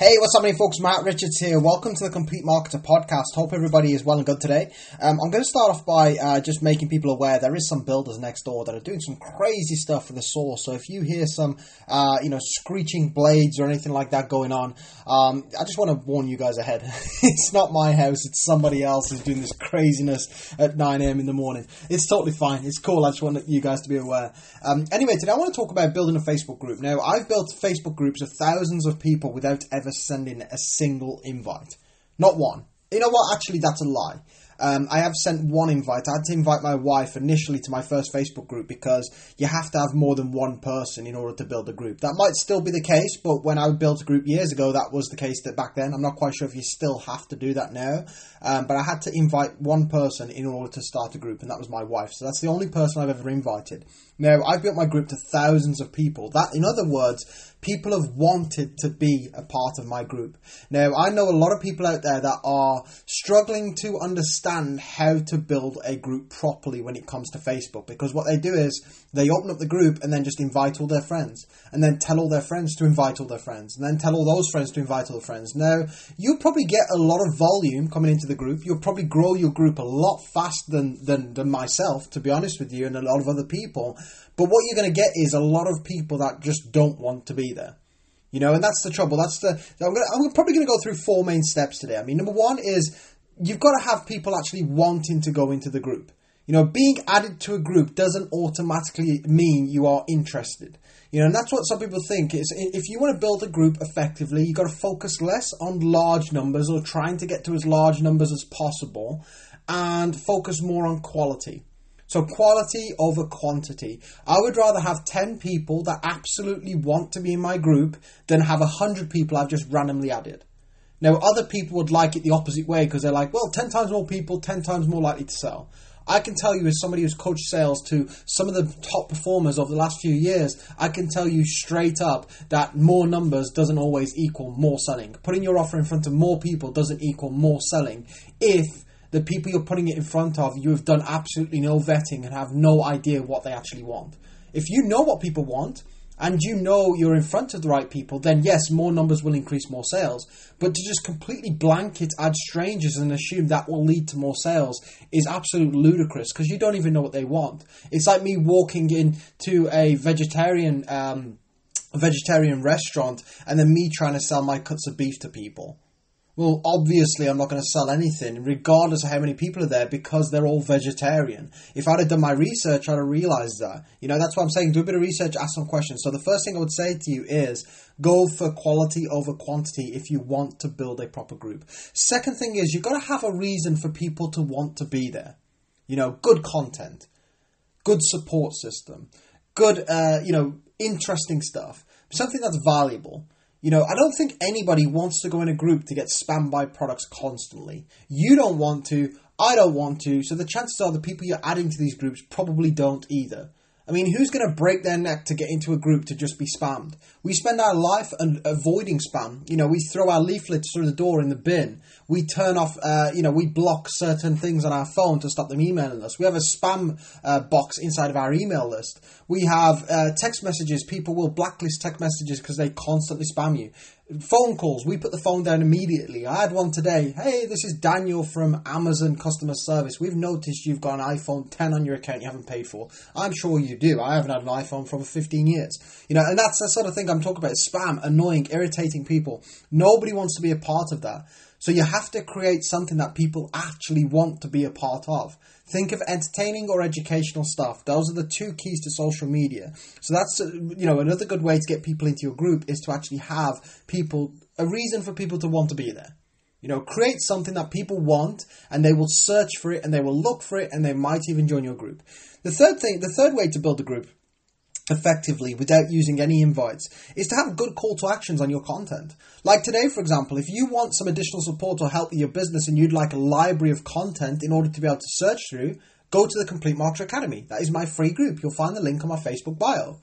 Hey, what's happening, folks? Matt Richards here. Welcome to the Complete Marketer podcast. Hope everybody is well and good today. Um, I'm going to start off by uh, just making people aware there is some builders next door that are doing some crazy stuff for the source. So if you hear some, uh, you know, screeching blades or anything like that going on, um, I just want to warn you guys ahead. it's not my house; it's somebody else who's doing this craziness at 9 a.m. in the morning. It's totally fine. It's cool. I just want you guys to be aware. Um, anyway, today I want to talk about building a Facebook group. Now, I've built Facebook groups of thousands of people without ever ever sending a single invite. Not one. You know what? Actually, that's a lie. Um, I have sent one invite. I had to invite my wife initially to my first Facebook group because you have to have more than one person in order to build a group. That might still be the case, but when I built a group years ago, that was the case that back then. I'm not quite sure if you still have to do that now, um, but I had to invite one person in order to start a group, and that was my wife. So that's the only person I've ever invited. Now, I've built my group to thousands of people. That, in other words, people have wanted to be a part of my group. Now, I know a lot of people out there that are struggling to understand how to build a group properly when it comes to Facebook because what they do is they open up the group and then just invite all their friends and then tell all their friends to invite all their friends and then tell all those friends to invite all their friends. Now, you'll probably get a lot of volume coming into the group. You'll probably grow your group a lot faster than, than, than myself, to be honest with you, and a lot of other people. But what you're going to get is a lot of people that just don't want to be there. You know, and that's the trouble. That's the I'm, gonna, I'm probably going to go through four main steps today. I mean, number one is you've got to have people actually wanting to go into the group. You know, being added to a group doesn't automatically mean you are interested. You know, and that's what some people think is if you want to build a group effectively, you've got to focus less on large numbers or trying to get to as large numbers as possible and focus more on quality. So quality over quantity. I would rather have 10 people that absolutely want to be in my group than have 100 people I've just randomly added. Now, other people would like it the opposite way because they're like, well, 10 times more people, 10 times more likely to sell. I can tell you, as somebody who's coached sales to some of the top performers over the last few years, I can tell you straight up that more numbers doesn't always equal more selling. Putting your offer in front of more people doesn't equal more selling if the people you're putting it in front of, you have done absolutely no vetting and have no idea what they actually want. If you know what people want, and you know you're in front of the right people, then yes, more numbers will increase more sales. But to just completely blanket add strangers and assume that will lead to more sales is absolutely ludicrous because you don't even know what they want. It's like me walking into a vegetarian um, a vegetarian restaurant and then me trying to sell my cuts of beef to people well, obviously, I'm not going to sell anything, regardless of how many people are there, because they're all vegetarian. If I'd have done my research, I'd have realized that. You know, that's what I'm saying. Do a bit of research, ask some questions. So, the first thing I would say to you is go for quality over quantity if you want to build a proper group. Second thing is, you've got to have a reason for people to want to be there. You know, good content, good support system, good, uh, you know, interesting stuff, something that's valuable. You know, I don't think anybody wants to go in a group to get spammed by products constantly. You don't want to, I don't want to, so the chances are the people you're adding to these groups probably don't either. I mean, who's going to break their neck to get into a group to just be spammed? We spend our life avoiding spam. You know, we throw our leaflets through the door in the bin. We turn off, uh, you know, we block certain things on our phone to stop them emailing us. We have a spam uh, box inside of our email list. We have uh, text messages. People will blacklist text messages because they constantly spam you phone calls, we put the phone down immediately. I had one today. Hey, this is Daniel from Amazon Customer Service. We've noticed you've got an iPhone 10 on your account you haven't paid for. I'm sure you do. I haven't had an iPhone for over 15 years. You know, and that's the sort of thing I'm talking about. Spam, annoying, irritating people. Nobody wants to be a part of that. So you have to create something that people actually want to be a part of. Think of entertaining or educational stuff. Those are the two keys to social media. So that's uh, you know another good way to get people into your group is to actually have people a reason for people to want to be there. You know, create something that people want and they will search for it and they will look for it and they might even join your group. The third thing, the third way to build a group effectively without using any invites is to have good call to actions on your content. Like today, for example, if you want some additional support or help with your business and you'd like a library of content in order to be able to search through, go to the Complete Marketer Academy. That is my free group. You'll find the link on my Facebook bio.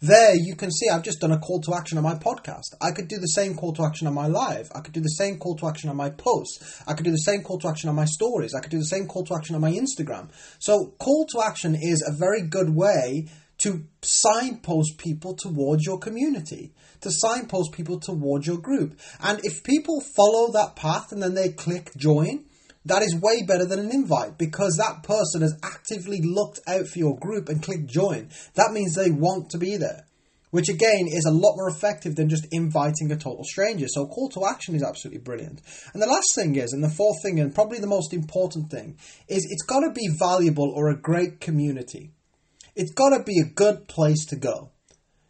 There you can see I've just done a call to action on my podcast. I could do the same call to action on my live. I could do the same call to action on my posts. I could do the same call to action on my stories. I could do the same call to action on my Instagram. So call to action is a very good way to signpost people towards your community, to signpost people towards your group. And if people follow that path and then they click join, that is way better than an invite because that person has actively looked out for your group and clicked join. That means they want to be there, which again is a lot more effective than just inviting a total stranger. So, call to action is absolutely brilliant. And the last thing is, and the fourth thing, and probably the most important thing, is it's got to be valuable or a great community. It's got to be a good place to go.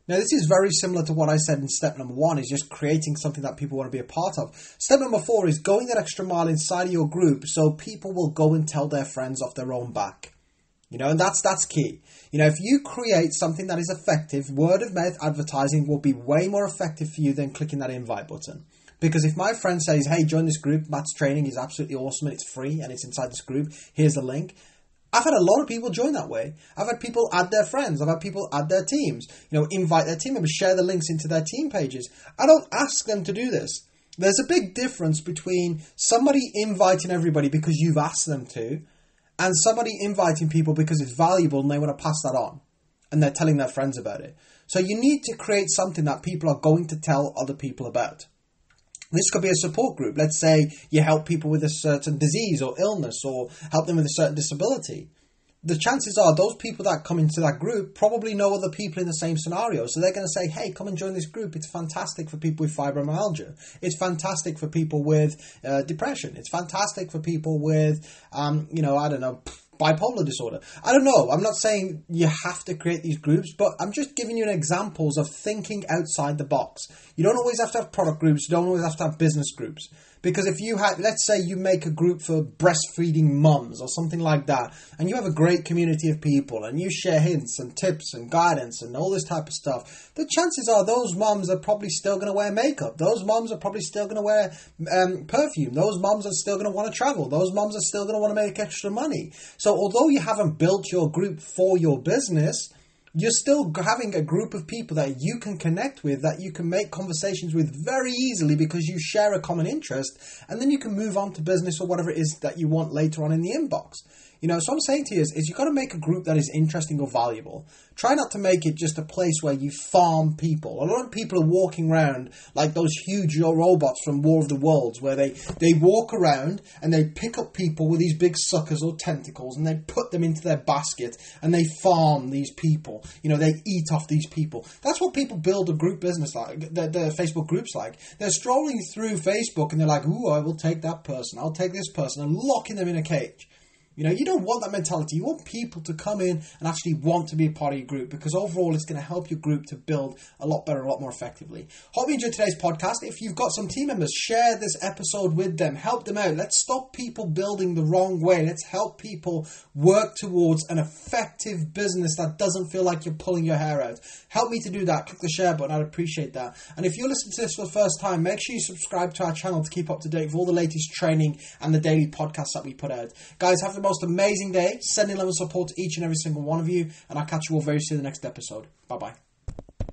Now, this is very similar to what I said in step number one, is just creating something that people want to be a part of. Step number four is going that extra mile inside of your group so people will go and tell their friends off their own back. You know, and that's that's key. You know, if you create something that is effective, word of mouth advertising will be way more effective for you than clicking that invite button. Because if my friend says, "Hey, join this group. Matt's training is absolutely awesome and it's free and it's inside this group. Here's the link," I've had a lot of people join that way. I've had people add their friends. I've had people add their teams. You know, invite their team members, share the links into their team pages. I don't ask them to do this. There's a big difference between somebody inviting everybody because you've asked them to, and somebody inviting people because it's valuable and they want to pass that on, and they're telling their friends about it. So you need to create something that people are going to tell other people about. This could be a support group. Let's say you help people with a certain disease or illness or help them with a certain disability. The chances are those people that come into that group probably know other people in the same scenario. So they're going to say, hey, come and join this group. It's fantastic for people with fibromyalgia. It's fantastic for people with uh, depression. It's fantastic for people with, um, you know, I don't know, bipolar disorder. I don't know. I'm not saying you have to create these groups, but I'm just giving you examples of thinking outside the box. You don't always have to have product groups, you don't always have to have business groups. Because if you had, let's say you make a group for breastfeeding mums or something like that, and you have a great community of people and you share hints and tips and guidance and all this type of stuff, the chances are those mums are probably still going to wear makeup. Those mums are probably still going to wear um, perfume. Those mums are still going to want to travel. Those mums are still going to want to make extra money. So although you haven't built your group for your business, you're still having a group of people that you can connect with, that you can make conversations with very easily because you share a common interest, and then you can move on to business or whatever it is that you want later on in the inbox. You know, so I'm saying to you is, is you've got to make a group that is interesting or valuable. Try not to make it just a place where you farm people. A lot of people are walking around like those huge robots from War of the Worlds, where they, they walk around and they pick up people with these big suckers or tentacles and they put them into their basket and they farm these people. You know, they eat off these people. That's what people build a group business like, the, the Facebook groups like. They're strolling through Facebook and they're like, ooh, I will take that person, I'll take this person, and locking them in a cage. You know, you don't want that mentality. You want people to come in and actually want to be a part of your group because overall it's going to help your group to build a lot better, a lot more effectively. Hope you enjoyed today's podcast. If you've got some team members, share this episode with them. Help them out. Let's stop people building the wrong way. Let's help people work towards an effective business that doesn't feel like you're pulling your hair out. Help me to do that. Click the share button. I'd appreciate that. And if you're listening to this for the first time, make sure you subscribe to our channel to keep up to date with all the latest training and the daily podcasts that we put out. Guys, have the most amazing day. Sending love and support to each and every single one of you, and I'll catch you all very soon in the next episode. Bye bye.